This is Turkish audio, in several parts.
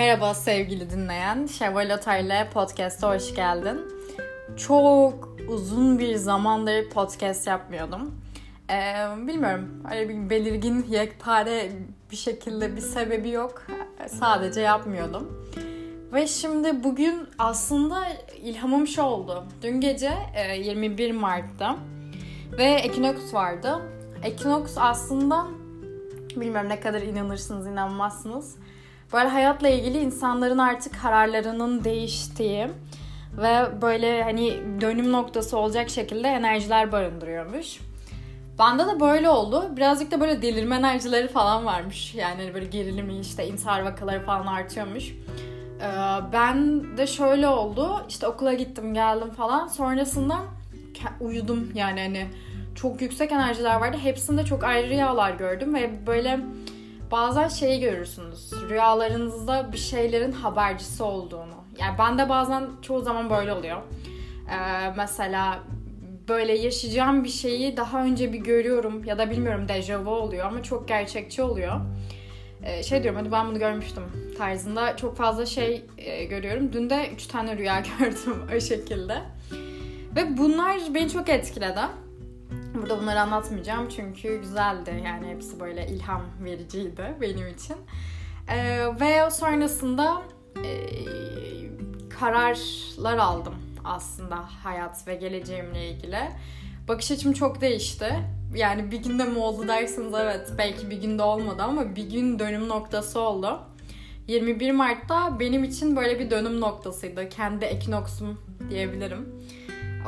Merhaba sevgili dinleyen. Şevval Otay'la podcast'a hoş geldin. Çok uzun bir zamandır podcast yapmıyordum. Ee, bilmiyorum. Öyle bir belirgin yekpare bir şekilde bir sebebi yok. Sadece yapmıyordum. Ve şimdi bugün aslında ilhamım şu oldu. Dün gece 21 e, Mart'ta ve Equinox vardı. Equinox aslında bilmiyorum ne kadar inanırsınız inanmazsınız böyle hayatla ilgili insanların artık kararlarının değiştiği ve böyle hani dönüm noktası olacak şekilde enerjiler barındırıyormuş. Bende de böyle oldu. Birazcık da böyle delirme enerjileri falan varmış. Yani hani böyle gerilimi işte intihar vakaları falan artıyormuş. Ee, ben de şöyle oldu. İşte okula gittim geldim falan. Sonrasında uyudum yani hani çok yüksek enerjiler vardı. Hepsinde çok ayrı rüyalar gördüm ve böyle bazen şeyi görürsünüz. Rüyalarınızda bir şeylerin habercisi olduğunu. Yani ben de bazen çoğu zaman böyle oluyor. Ee, mesela böyle yaşayacağım bir şeyi daha önce bir görüyorum ya da bilmiyorum dejavu oluyor ama çok gerçekçi oluyor. Ee, şey diyorum hadi ben bunu görmüştüm tarzında çok fazla şey e, görüyorum. Dün de 3 tane rüya gördüm o şekilde. Ve bunlar beni çok etkiledi. Burada bunları anlatmayacağım çünkü güzeldi. Yani hepsi böyle ilham vericiydi benim için. Ee, ve sonrasında e, kararlar aldım aslında hayat ve geleceğimle ilgili. Bakış açım çok değişti. Yani bir günde mi oldu dersiniz evet belki bir günde olmadı ama bir gün dönüm noktası oldu. 21 Mart'ta benim için böyle bir dönüm noktasıydı. Kendi ekinoksum diyebilirim.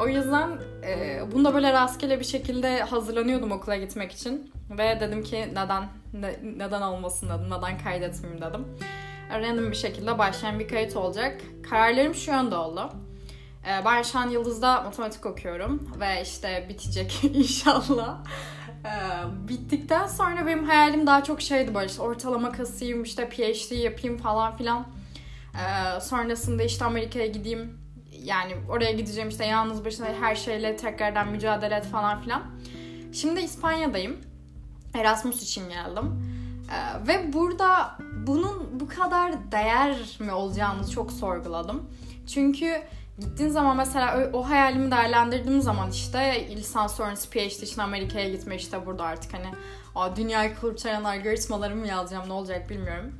O yüzden e, bunda böyle rastgele bir şekilde hazırlanıyordum okula gitmek için. Ve dedim ki neden ne, neden olmasın dedim, neden kaydetmeyeyim dedim. Random bir şekilde başlayan bir kayıt olacak. Kararlarım şu yönde oldu. E, ben şu an Yıldız'da matematik okuyorum ve işte bitecek inşallah. E, bittikten sonra benim hayalim daha çok şeydi böyle işte ortalama kasayım, işte PhD yapayım falan filan. E, sonrasında işte Amerika'ya gideyim, yani oraya gideceğim işte yalnız başına her şeyle tekrardan mücadele et falan filan. Şimdi İspanya'dayım. Erasmus için geldim. Ee, ve burada bunun bu kadar değer mi olacağını çok sorguladım. Çünkü gittiğin zaman mesela o, hayalimi değerlendirdiğim zaman işte lisans sonrası PhD için Amerika'ya gitme işte burada artık hani dünyayı kurtaran algoritmalarımı mı yazacağım ne olacak bilmiyorum.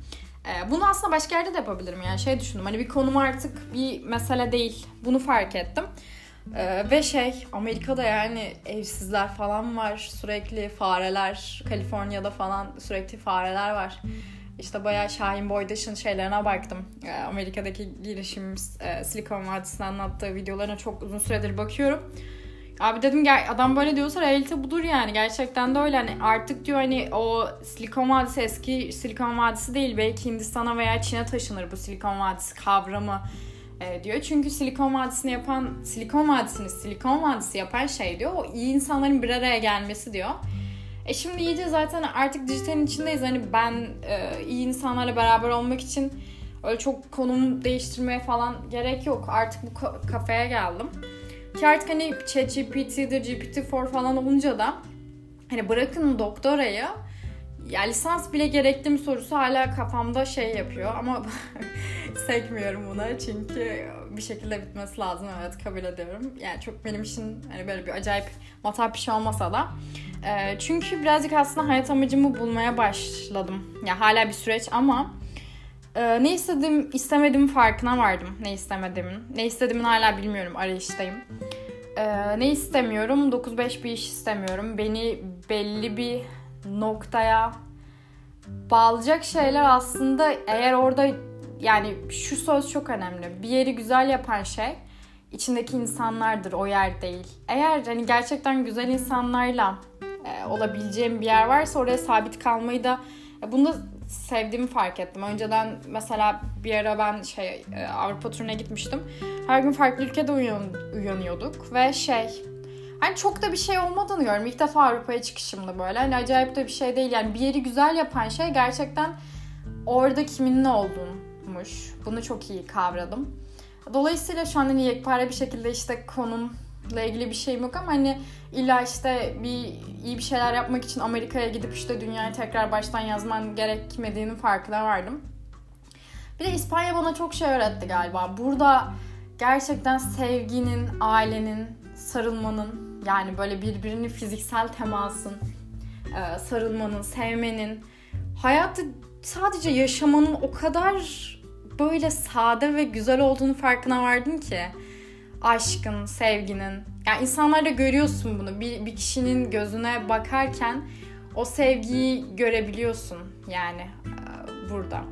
Ee, bunu aslında başka yerde de yapabilirim yani şey düşündüm hani bir konum artık bir mesele değil bunu fark ettim. Ee, ve şey Amerika'da yani evsizler falan var sürekli fareler Kaliforniya'da falan sürekli fareler var. İşte bayağı Şahin Boydaş'ın şeylerine baktım. Ee, Amerika'daki girişim e, Silikon Vadisi'nin anlattığı videolarına çok uzun süredir bakıyorum. Abi dedim adam böyle diyorsa realite budur yani. Gerçekten de öyle. Hani artık diyor hani o Silikon Vadisi eski Silikon Vadisi değil. Belki Hindistan'a veya Çin'e taşınır bu Silikon Vadisi kavramı e, diyor. Çünkü Silikon Vadisi'ni yapan, Silikon Vadisi'ni Silikon Vadisi yapan şey diyor. O iyi insanların bir araya gelmesi diyor. E şimdi iyice zaten artık dijitalin içindeyiz. Hani ben e, iyi insanlarla beraber olmak için öyle çok konum değiştirmeye falan gerek yok. Artık bu kafeye geldim. Ki artık hani ChatGPT'dir, GPT-4 falan olunca da hani bırakın doktorayı ya lisans bile gerekli mi sorusu hala kafamda şey yapıyor ama sekmiyorum buna çünkü bir şekilde bitmesi lazım evet kabul ediyorum. Yani çok benim için hani böyle bir acayip matah bir şey olmasa da e, çünkü birazcık aslında hayat amacımı bulmaya başladım. Ya hala bir süreç ama ee, ne istedim, istemediğim farkına vardım. Ne istemediğimin. Ne istediğimin hala bilmiyorum. Arayıştayım. Ee, ne istemiyorum? 9-5 bir iş istemiyorum. Beni belli bir noktaya bağlayacak şeyler aslında eğer orada yani şu söz çok önemli. Bir yeri güzel yapan şey içindeki insanlardır, o yer değil. Eğer hani gerçekten güzel insanlarla e, olabileceğim bir yer varsa oraya sabit kalmayı da e, bunda sevdiğimi fark ettim. Önceden mesela bir ara ben şey e, Avrupa turuna gitmiştim. Her gün farklı ülkede uyan, uyanıyorduk ve şey hani çok da bir şey olmadığını gördüm. İlk defa Avrupa'ya çıkışımda böyle. Hani acayip de bir şey değil. Yani bir yeri güzel yapan şey gerçekten orada kimin ne olduğunmuş. Bunu çok iyi kavradım. Dolayısıyla şu an hani yekpare bir şekilde işte konum ile ilgili bir şeyim yok ama hani illa işte bir iyi bir şeyler yapmak için Amerika'ya gidip işte dünyayı tekrar baştan yazman gerekmediğinin farkına vardım. Bir de İspanya bana çok şey öğretti galiba. Burada gerçekten sevginin, ailenin, sarılmanın yani böyle birbirini fiziksel temasın, e, sarılmanın, sevmenin, hayatı sadece yaşamanın o kadar böyle sade ve güzel olduğunu farkına vardım ki. Aşkın, sevginin. Yani insanlarda görüyorsun bunu. Bir, bir kişinin gözüne bakarken o sevgiyi görebiliyorsun yani e, burada.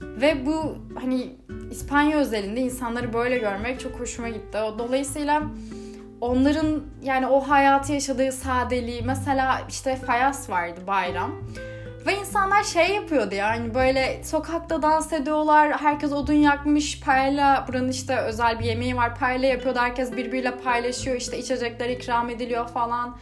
Ve bu hani İspanya özelinde insanları böyle görmek çok hoşuma gitti. Dolayısıyla onların yani o hayatı yaşadığı sadeliği mesela işte Fayas vardı bayram. Ve insanlar şey yapıyordu yani böyle sokakta dans ediyorlar. Herkes odun yakmış. Paella buranın işte özel bir yemeği var. Paella yapıyordu. Herkes birbiriyle paylaşıyor. işte içecekler ikram ediliyor falan.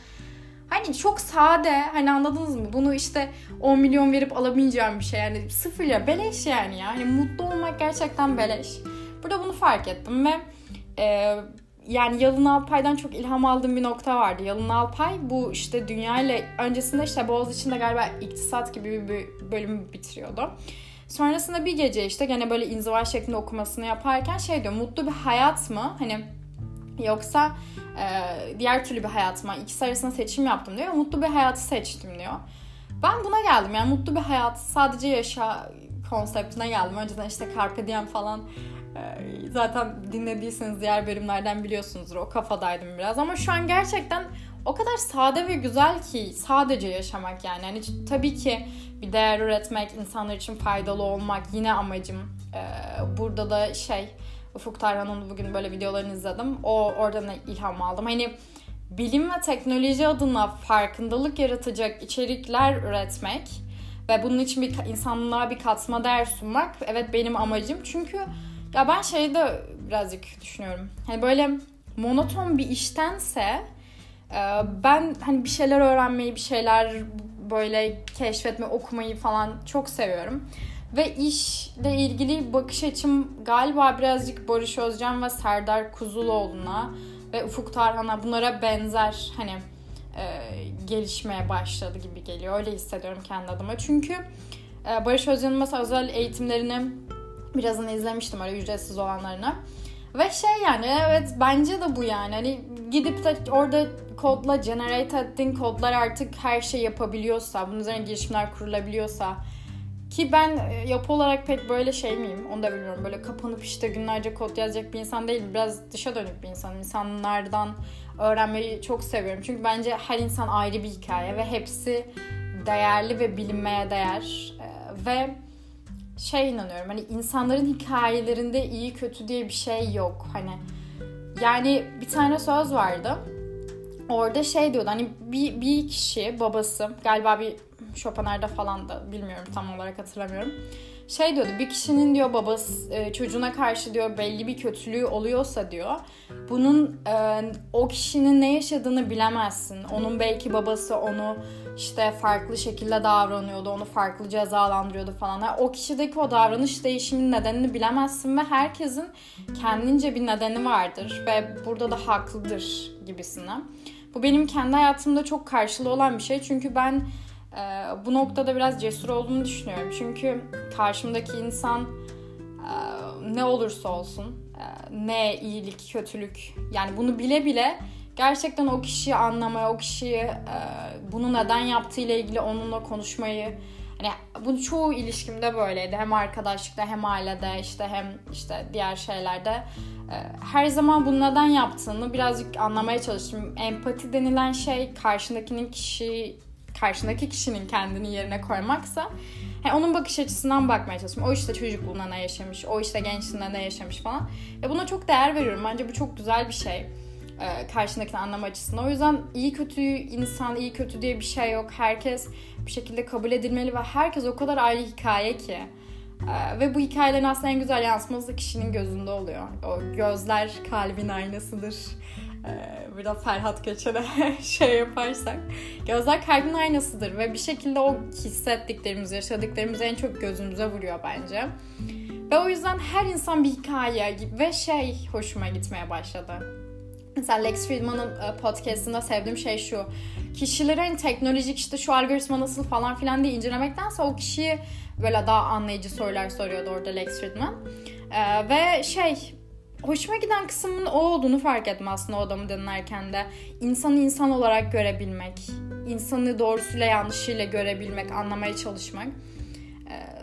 Hani çok sade hani anladınız mı? Bunu işte 10 milyon verip alamayacağım bir şey yani sıfır ya beleş yani ya. Hani mutlu olmak gerçekten beleş. Burada bunu fark ettim ve e, yani Yalın Alpay'dan çok ilham aldığım bir nokta vardı. Yalın Alpay bu işte dünya ile öncesinde işte Boğaziçi'nde galiba iktisat gibi bir bölüm bitiriyordu. Sonrasında bir gece işte gene böyle inziva şeklinde okumasını yaparken şey diyor mutlu bir hayat mı? Hani yoksa e, diğer türlü bir hayat mı? İkisi arasında seçim yaptım diyor. Mutlu bir hayatı seçtim diyor. Ben buna geldim yani mutlu bir hayat sadece yaşa konseptine geldim. Önceden işte Carpe Diem falan zaten dinlediyseniz diğer bölümlerden biliyorsunuzdur. O kafadaydım biraz ama şu an gerçekten o kadar sade ve güzel ki sadece yaşamak yani. yani tabii ki bir değer üretmek, insanlar için faydalı olmak yine amacım. Ee, burada da şey Ufuk Tarhan'ın bugün böyle videolarını izledim. O oradan ilham aldım. Hani bilim ve teknoloji adına farkındalık yaratacak içerikler üretmek ve bunun için bir insanlığa bir katma değer sunmak evet benim amacım. Çünkü ya ben şeyde birazcık düşünüyorum. Hani böyle monoton bir iştense e, ben hani bir şeyler öğrenmeyi, bir şeyler böyle keşfetme, okumayı falan çok seviyorum. Ve işle ilgili bakış açım galiba birazcık Barış Özcan ve Serdar Kuzuloğlu'na ve Ufuk Tarhan'a bunlara benzer hani e, gelişmeye başladı gibi geliyor. Öyle hissediyorum kendi adıma. Çünkü e, Barış Özcan'ın mesela özel eğitimlerini birazını izlemiştim öyle ücretsiz olanlarını. Ve şey yani evet bence de bu yani. Hani gidip de orada kodla generate ettiğin kodlar artık her şey yapabiliyorsa, bunun üzerine girişimler kurulabiliyorsa ki ben e, yapı olarak pek böyle şey miyim onu da bilmiyorum. Böyle kapanıp işte günlerce kod yazacak bir insan değilim. Biraz dışa dönük bir insanım. İnsanlardan öğrenmeyi çok seviyorum. Çünkü bence her insan ayrı bir hikaye ve hepsi değerli ve bilinmeye değer. E, ve şey inanıyorum hani insanların hikayelerinde iyi kötü diye bir şey yok. Hani yani bir tane söz vardı. Orada şey diyordu hani bir, bir kişi babası galiba bir Schopenhauer'da falan da bilmiyorum tam olarak hatırlamıyorum. Şey diyordu bir kişinin diyor babası e, çocuğuna karşı diyor belli bir kötülüğü oluyorsa diyor bunun e, o kişinin ne yaşadığını bilemezsin. Onun belki babası onu işte farklı şekilde davranıyordu, onu farklı cezalandırıyordu falan. Yani o kişideki o davranış değişiminin nedenini bilemezsin ve herkesin kendince bir nedeni vardır ve burada da haklıdır gibisine. Bu benim kendi hayatımda çok karşılığı olan bir şey çünkü ben e, bu noktada biraz cesur olduğumu düşünüyorum. Çünkü karşımdaki insan e, ne olursa olsun, e, ne iyilik, kötülük yani bunu bile bile gerçekten o kişiyi anlamaya, o kişiyi e, bunu neden yaptığı ile ilgili onunla konuşmayı hani bu çoğu ilişkimde böyleydi. Hem arkadaşlıkta hem ailede işte hem işte diğer şeylerde e, her zaman bunu neden yaptığını birazcık anlamaya çalıştım. Empati denilen şey karşındakinin kişi karşındaki kişinin kendini yerine koymaksa yani onun bakış açısından bakmaya çalışıyorum. O işte çocukluğunda ne yaşamış, o işte gençliğinde ne yaşamış falan. Ve buna çok değer veriyorum. Bence bu çok güzel bir şey e, karşındakini anlama açısından. O yüzden iyi kötü insan, iyi kötü diye bir şey yok. Herkes bir şekilde kabul edilmeli ve herkes o kadar ayrı hikaye ki. E, ve bu hikayelerin aslında en güzel yansıması da kişinin gözünde oluyor. O gözler kalbin aynasıdır. E, biraz Ferhat Göçer'e şey yaparsak. Gözler kalbin aynasıdır ve bir şekilde o hissettiklerimiz, yaşadıklarımız en çok gözümüze vuruyor bence. Ve o yüzden her insan bir hikaye ve şey hoşuma gitmeye başladı Mesela Lex Friedman'ın e, podcastında sevdiğim şey şu. Kişilerin hani teknolojik işte şu algoritma nasıl falan filan diye incelemektense o kişiyi böyle daha anlayıcı sorular soruyordu orada Lex Friedman. Ee, ve şey hoşuma giden kısmın o olduğunu fark ettim aslında o adamı dinlerken de. İnsanı insan olarak görebilmek, insanı doğrusuyla yanlışıyla görebilmek, anlamaya çalışmak. Ee,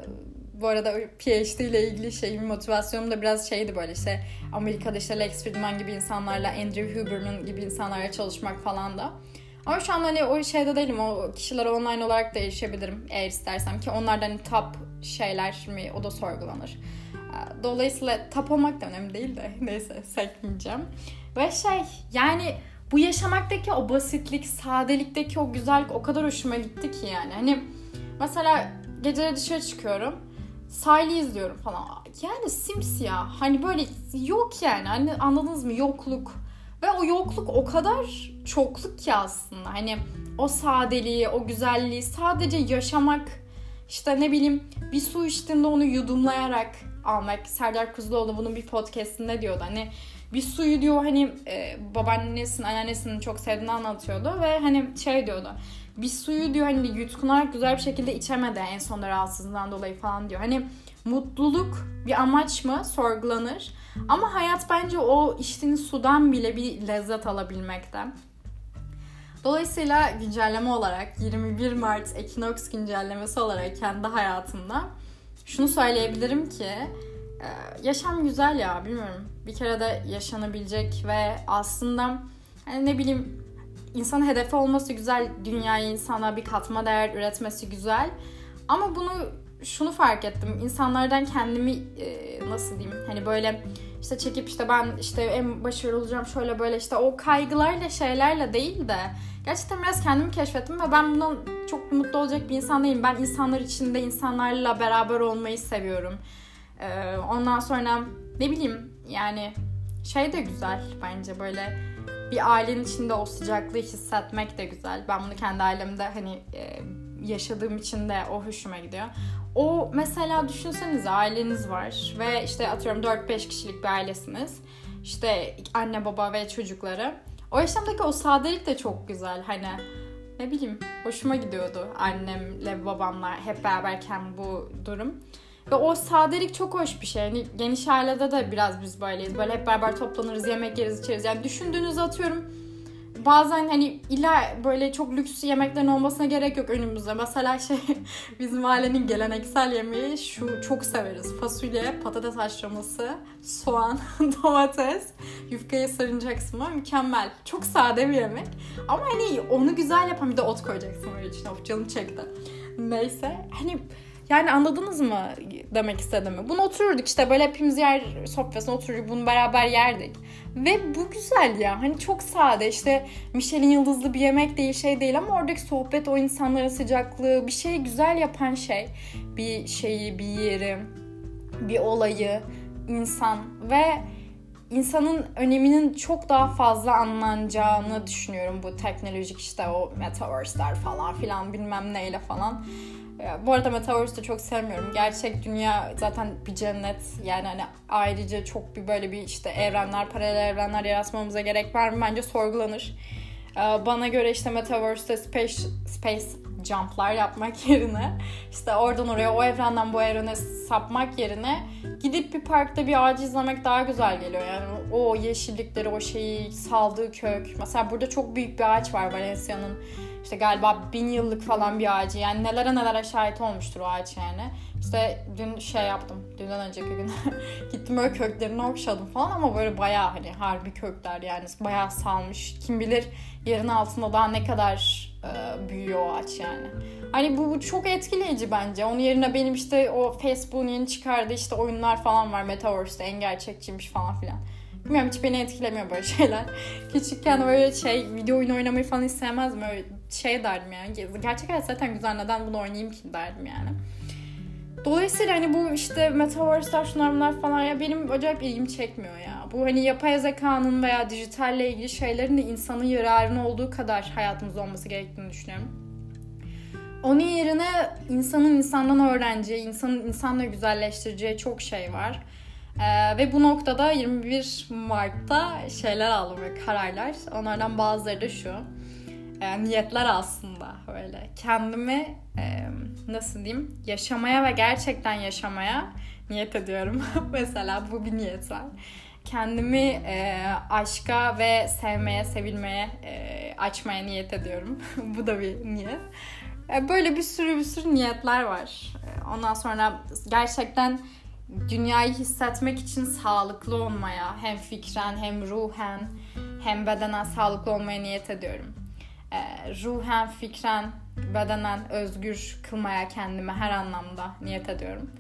bu arada PhD ile ilgili şeyim motivasyonum da biraz şeydi böyle işte Amerika'da işte Lex Friedman gibi insanlarla Andrew Huberman gibi insanlarla çalışmak falan da. Ama şu an hani o şeyde değilim. O kişilere online olarak da erişebilirim eğer istersem ki onlardan hani top şeyler mi o da sorgulanır. Ee, dolayısıyla top olmak da önemli değil de neyse sekmeyeceğim. Ve şey yani bu yaşamaktaki o basitlik, sadelikteki o güzellik o kadar hoşuma gitti ki yani. Hani mesela gece dışarı çıkıyorum. Sahili izliyorum falan. Yani simsiyah. Hani böyle yok yani. Hani anladınız mı? Yokluk. Ve o yokluk o kadar çokluk ki aslında. Hani o sadeliği, o güzelliği sadece yaşamak işte ne bileyim bir su içtiğinde onu yudumlayarak almak. Serdar Kuzuloğlu bunun bir podcastinde diyordu. Hani bir suyu diyor hani e, babaannesinin, anneannesinin çok sevdiğini anlatıyordu ve hani şey diyordu. Bir suyu diyor hani yutkunarak güzel bir şekilde içemedi en sonunda rahatsızlığından dolayı falan diyor. Hani mutluluk bir amaç mı sorgulanır. Ama hayat bence o içtiğin sudan bile bir lezzet alabilmekte. Dolayısıyla güncelleme olarak 21 Mart Equinox güncellemesi olarak kendi hayatımda şunu söyleyebilirim ki e, yaşam güzel ya bilmiyorum. Bir kere de yaşanabilecek ve aslında hani ne bileyim insan hedefi olması güzel. Dünyaya insana bir katma değer üretmesi güzel. Ama bunu şunu fark ettim. İnsanlardan kendimi e, nasıl diyeyim? Hani böyle işte çekip işte ben işte en başarılı olacağım şöyle böyle işte o kaygılarla şeylerle değil de gerçekten biraz kendimi keşfettim ve ben bundan çok mutlu olacak bir insan değilim. Ben insanlar içinde insanlarla beraber olmayı seviyorum. Ee, ondan sonra ne bileyim yani şey de güzel bence böyle bir ailenin içinde o sıcaklığı hissetmek de güzel. Ben bunu kendi ailemde hani e, yaşadığım için de o hoşuma gidiyor. O mesela düşünsenize aileniz var ve işte atıyorum 4-5 kişilik bir ailesiniz. İşte anne baba ve çocukları. O yaşamdaki o sadelik de çok güzel. Hani ne bileyim hoşuma gidiyordu annemle babamla hep beraberken bu durum. Ve o sadelik çok hoş bir şey. Yani geniş ailede de biraz biz böyleyiz. Böyle hep beraber toplanırız, yemek yeriz, içeriz. Yani düşündüğünüzü atıyorum bazen hani illa böyle çok lüks yemeklerin olmasına gerek yok önümüzde. Mesela şey bizim ailenin geleneksel yemeği şu çok severiz. Fasulye, patates haşlaması, soğan, domates, yufkayı sarınacaksın mı? Mükemmel. Çok sade bir yemek. Ama hani onu güzel yapan bir de ot koyacaksın öyle içine. Of canım çekti. Neyse. Hani yani anladınız mı demek istediğimi? Bunu otururduk işte böyle hepimiz yer sofrasına otururduk bunu beraber yerdik. Ve bu güzel ya hani çok sade işte Michelin yıldızlı bir yemek değil şey değil ama oradaki sohbet o insanların sıcaklığı bir şeyi güzel yapan şey. Bir şeyi bir yeri bir olayı insan ve insanın öneminin çok daha fazla anlanacağını düşünüyorum bu teknolojik işte o metaverse'ler falan filan bilmem neyle falan. Bu arada Metaverse'ü çok sevmiyorum. Gerçek dünya zaten bir cennet. Yani hani ayrıca çok bir böyle bir işte evrenler, paralel evrenler yaratmamıza gerek var mı? Bence sorgulanır. Bana göre işte Metaverse'de space, space jumplar yapmak yerine işte oradan oraya o evrenden bu evrene sapmak yerine gidip bir parkta bir ağacı izlemek daha güzel geliyor. Yani o yeşillikleri, o şeyi saldığı kök. Mesela burada çok büyük bir ağaç var Valencia'nın işte galiba bin yıllık falan bir ağacı. Yani nelere nelere şahit olmuştur o ağaç yani. İşte dün şey yaptım. Dünden önceki gün gittim böyle köklerini okşadım falan ama böyle bayağı hani harbi kökler yani bayağı salmış. Kim bilir yerin altında daha ne kadar e, büyüyor o ağaç yani. Hani bu, bu çok etkileyici bence. Onun yerine benim işte o Facebook'un yeni çıkardığı işte oyunlar falan var. Metaverse'de en gerçekçiymiş falan filan. Bilmiyorum hiç beni etkilemiyor böyle şeyler. Küçükken böyle şey video oyunu oynamayı falan istemezdim. Öyle şey derdim yani. Gerçek hayat zaten güzel neden bunu oynayayım ki derdim yani. Dolayısıyla hani bu işte metaverse'ler şunlar bunlar falan ya benim acayip ilgimi çekmiyor ya. Bu hani yapay zekanın veya dijitalle ilgili şeylerin de insanın yararına olduğu kadar hayatımızda olması gerektiğini düşünüyorum. Onun yerine insanın insandan öğreneceği, insanın insanla güzelleştireceği çok şey var. Ee, ve bu noktada 21 Mart'ta şeyler aldım ve kararlar. Onlardan bazıları da şu. E, niyetler aslında öyle. Kendimi e, nasıl diyeyim yaşamaya ve gerçekten yaşamaya niyet ediyorum. Mesela bu bir niyet var. Kendimi e, aşka ve sevmeye, sevilmeye, e, açmaya niyet ediyorum. bu da bir niyet. E, böyle bir sürü bir sürü niyetler var. E, ondan sonra gerçekten dünyayı hissetmek için sağlıklı olmaya, hem fikren hem ruhen hem bedenen sağlıklı olmaya niyet ediyorum. E, ruhen, fikren, bedenen özgür kılmaya kendime her anlamda niyet ediyorum.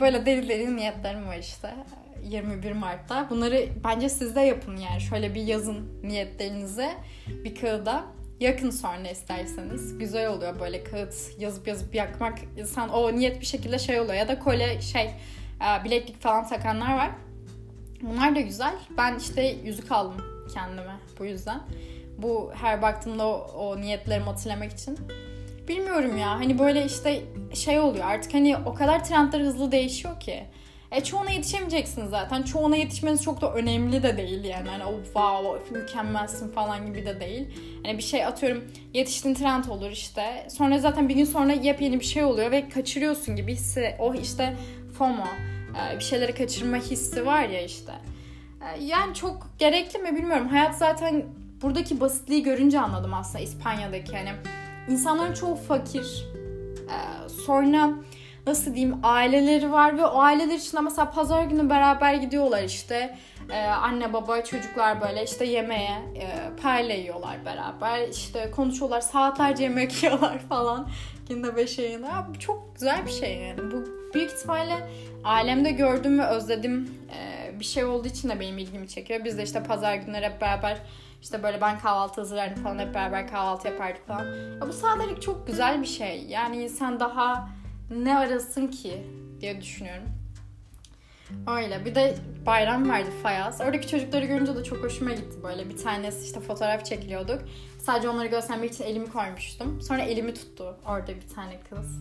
Böyle deli deli niyetlerim var işte. 21 Mart'ta. Bunları bence siz de yapın yani. Şöyle bir yazın niyetlerinizi bir kağıda yakın sonra isterseniz. Güzel oluyor böyle kağıt yazıp yazıp yakmak. insan o niyet bir şekilde şey oluyor. Ya da kolye şey e, bileklik falan takanlar var. Bunlar da güzel. Ben işte yüzük aldım kendime bu yüzden. Bu her baktığımda o, o niyetlerimi hatırlamak için. Bilmiyorum ya hani böyle işte şey oluyor artık hani o kadar trendler hızlı değişiyor ki. E çoğuna yetişemeyeceksin zaten. Çoğuna yetişmeniz çok da önemli de değil yani. Hani o wow mükemmelsin falan gibi de değil. Hani bir şey atıyorum yetiştin trend olur işte. Sonra zaten bir gün sonra yepyeni bir şey oluyor ve kaçırıyorsun gibi hissi. O işte FOMO. E, bir şeyleri kaçırma hissi var ya işte. E, yani çok gerekli mi bilmiyorum. Hayat zaten buradaki basitliği görünce anladım aslında İspanya'daki hani insanların çoğu fakir. E, sonra nasıl diyeyim aileleri var ve o aileler içinde mesela pazar günü beraber gidiyorlar işte. Ee, anne baba çocuklar böyle işte yemeğe e, perle yiyorlar beraber. İşte konuşuyorlar saatlerce yemek yiyorlar falan. Günde beş yayına bu çok güzel bir şey yani. Bu büyük ihtimalle alemde gördüğüm ve özledim. E, bir şey olduğu için de benim ilgimi çekiyor. Biz de işte pazar günleri hep beraber işte böyle ben kahvaltı hazırlardım falan hep beraber kahvaltı yapardık falan. Ya bu sadelik çok güzel bir şey. Yani insan daha ne arasın ki diye düşünüyorum. Öyle. Bir de bayram vardı Fayaz. Oradaki çocukları görünce de çok hoşuma gitti böyle. Bir tanesi işte fotoğraf çekiliyorduk. Sadece onları göstermek için elimi koymuştum. Sonra elimi tuttu orada bir tane kız.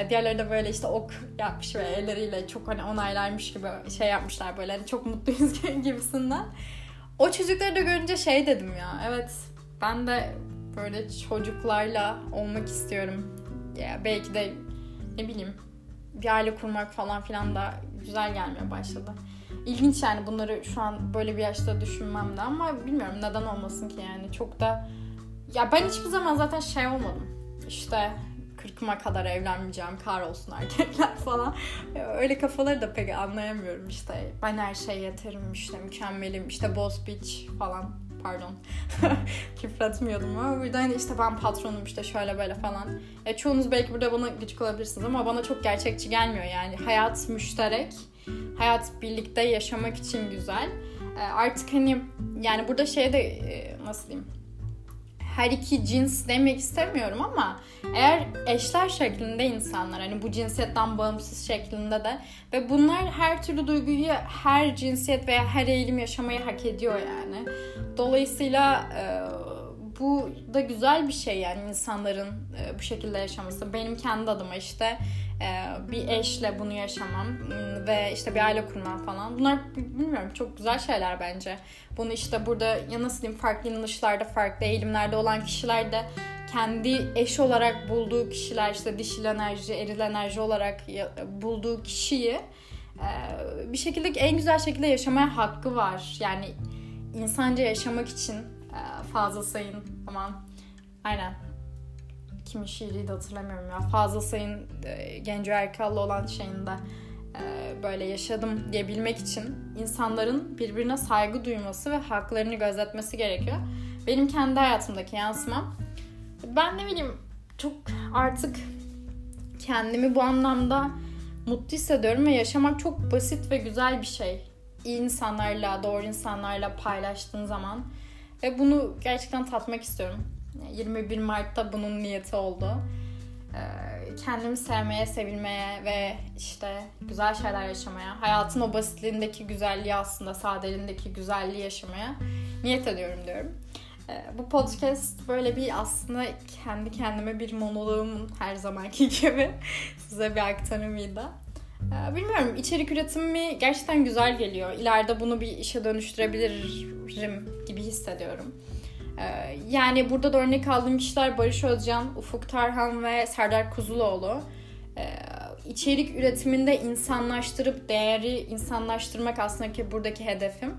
E, diğerleri de böyle işte ok yapmış ve elleriyle çok hani onaylarmış gibi şey yapmışlar böyle. Hani çok mutluyuz gibisinden. O çocukları da görünce şey dedim ya. Evet ben de böyle çocuklarla olmak istiyorum. Ya belki de ne bileyim bir aile kurmak falan filan da güzel gelmeye başladı. İlginç yani bunları şu an böyle bir yaşta düşünmem de ama bilmiyorum neden olmasın ki yani çok da ya ben hiçbir zaman zaten şey olmadım. İşte kırkıma kadar evlenmeyeceğim, kar olsun erkekler falan. Öyle kafaları da pek anlayamıyorum işte. Ben her şey yeterim işte mükemmelim işte boss bitch falan pardon küfretmiyordum ama burada hani işte ben patronum işte şöyle böyle falan. E, çoğunuz belki burada bana gıcık olabilirsiniz ama bana çok gerçekçi gelmiyor yani. Hayat müşterek, hayat birlikte yaşamak için güzel. E, artık hani yani burada şey de e, nasıl diyeyim her iki cins demek istemiyorum ama eğer eşler şeklinde insanlar hani bu cinsiyetten bağımsız şeklinde de ve bunlar her türlü duyguyu her cinsiyet veya her eğilim yaşamayı hak ediyor yani. Dolayısıyla e, bu da güzel bir şey yani insanların e, bu şekilde yaşaması. Benim kendi adıma işte e, bir eşle bunu yaşamam ve işte bir aile kurmam falan. Bunlar bilmiyorum çok güzel şeyler bence. Bunu işte burada ya nasıl diyeyim farklı inanışlarda, farklı eğilimlerde olan kişiler de kendi eş olarak bulduğu kişiler işte dişil enerji, eril enerji olarak bulduğu kişiyi e, bir şekilde en güzel şekilde yaşamaya hakkı var. Yani insanca yaşamak için e, fazla sayın aman aynen kimin şiiriydi hatırlamıyorum ya. Fazla Sayın e, Genco Erkal'la olan şeyinde e, böyle yaşadım diyebilmek için insanların birbirine saygı duyması ve haklarını gözetmesi gerekiyor. Benim kendi hayatımdaki yansımam. Ben ne bileyim çok artık kendimi bu anlamda mutlu hissediyorum ve yaşamak çok basit ve güzel bir şey. İyi insanlarla, doğru insanlarla paylaştığın zaman ve bunu gerçekten tatmak istiyorum. 21 Mart'ta bunun niyeti oldu. Ee, kendimi sevmeye, sevilmeye ve işte güzel şeyler yaşamaya, hayatın o basitliğindeki güzelliği aslında sadeliğindeki güzelliği yaşamaya niyet ediyorum diyorum. Ee, bu podcast böyle bir aslında kendi kendime bir monoloğumun her zamanki gibi size bir aktarımıydı. Ee, bilmiyorum içerik üretimi gerçekten güzel geliyor. İleride bunu bir işe dönüştürebilirim gibi hissediyorum. Ee, yani burada da örnek aldığım kişiler Barış Özcan, Ufuk Tarhan ve Serdar Kuzuloğlu. Ee, içerik üretiminde insanlaştırıp değeri insanlaştırmak aslında ki buradaki hedefim.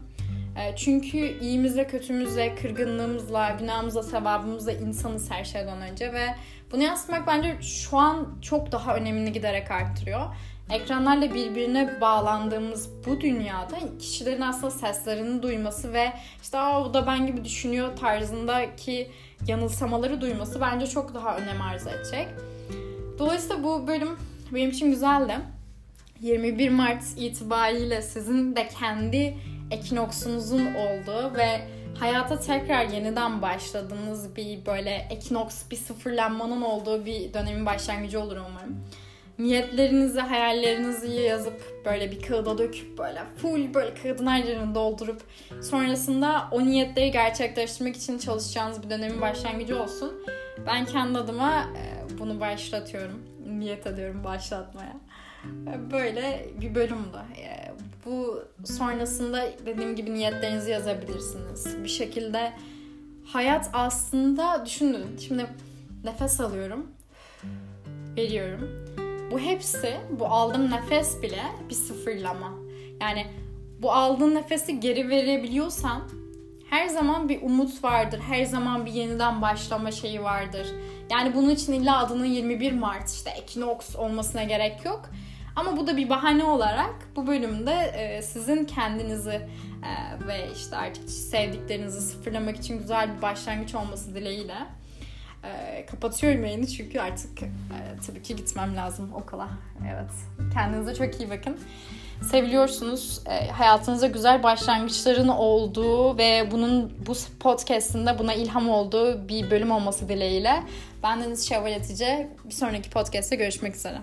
Çünkü iyimizle, kötümüzle, kırgınlığımızla, günahımızla, sevabımızla insanız her şeyden önce ve bunu yansıtmak bence şu an çok daha önemini giderek arttırıyor ekranlarla birbirine bağlandığımız bu dünyada kişilerin aslında seslerini duyması ve işte Aa, o da ben gibi düşünüyor tarzındaki yanılsamaları duyması bence çok daha önem arz edecek. Dolayısıyla bu bölüm benim için güzeldi. 21 Mart itibariyle sizin de kendi ekinoksunuzun olduğu ve hayata tekrar yeniden başladığınız bir böyle ekinoks, bir sıfırlanmanın olduğu bir dönemin başlangıcı olur umarım niyetlerinizi, hayallerinizi yazıp böyle bir kağıda döküp böyle full böyle kağıdın her yerini doldurup sonrasında o niyetleri gerçekleştirmek için çalışacağınız bir dönemin başlangıcı olsun. Ben kendi adıma e, bunu başlatıyorum. Niyet ediyorum başlatmaya. E, böyle bir bölümdü. E, bu sonrasında dediğim gibi niyetlerinizi yazabilirsiniz. Bir şekilde hayat aslında düşünün. Şimdi nefes alıyorum. Veriyorum bu hepsi, bu aldığım nefes bile bir sıfırlama. Yani bu aldığın nefesi geri verebiliyorsan her zaman bir umut vardır. Her zaman bir yeniden başlama şeyi vardır. Yani bunun için illa adının 21 Mart işte Ekinoks olmasına gerek yok. Ama bu da bir bahane olarak bu bölümde e, sizin kendinizi e, ve işte artık sevdiklerinizi sıfırlamak için güzel bir başlangıç olması dileğiyle e, kapatıyorum yayını çünkü artık e, tabii ki gitmem lazım okula. Evet. Kendinize çok iyi bakın. Seviliyorsunuz. E, hayatınızda güzel başlangıçların olduğu ve bunun bu podcast'inde buna ilham olduğu bir bölüm olması dileğiyle. Ben Deniz Şevval Atice. Bir sonraki podcast'te görüşmek üzere.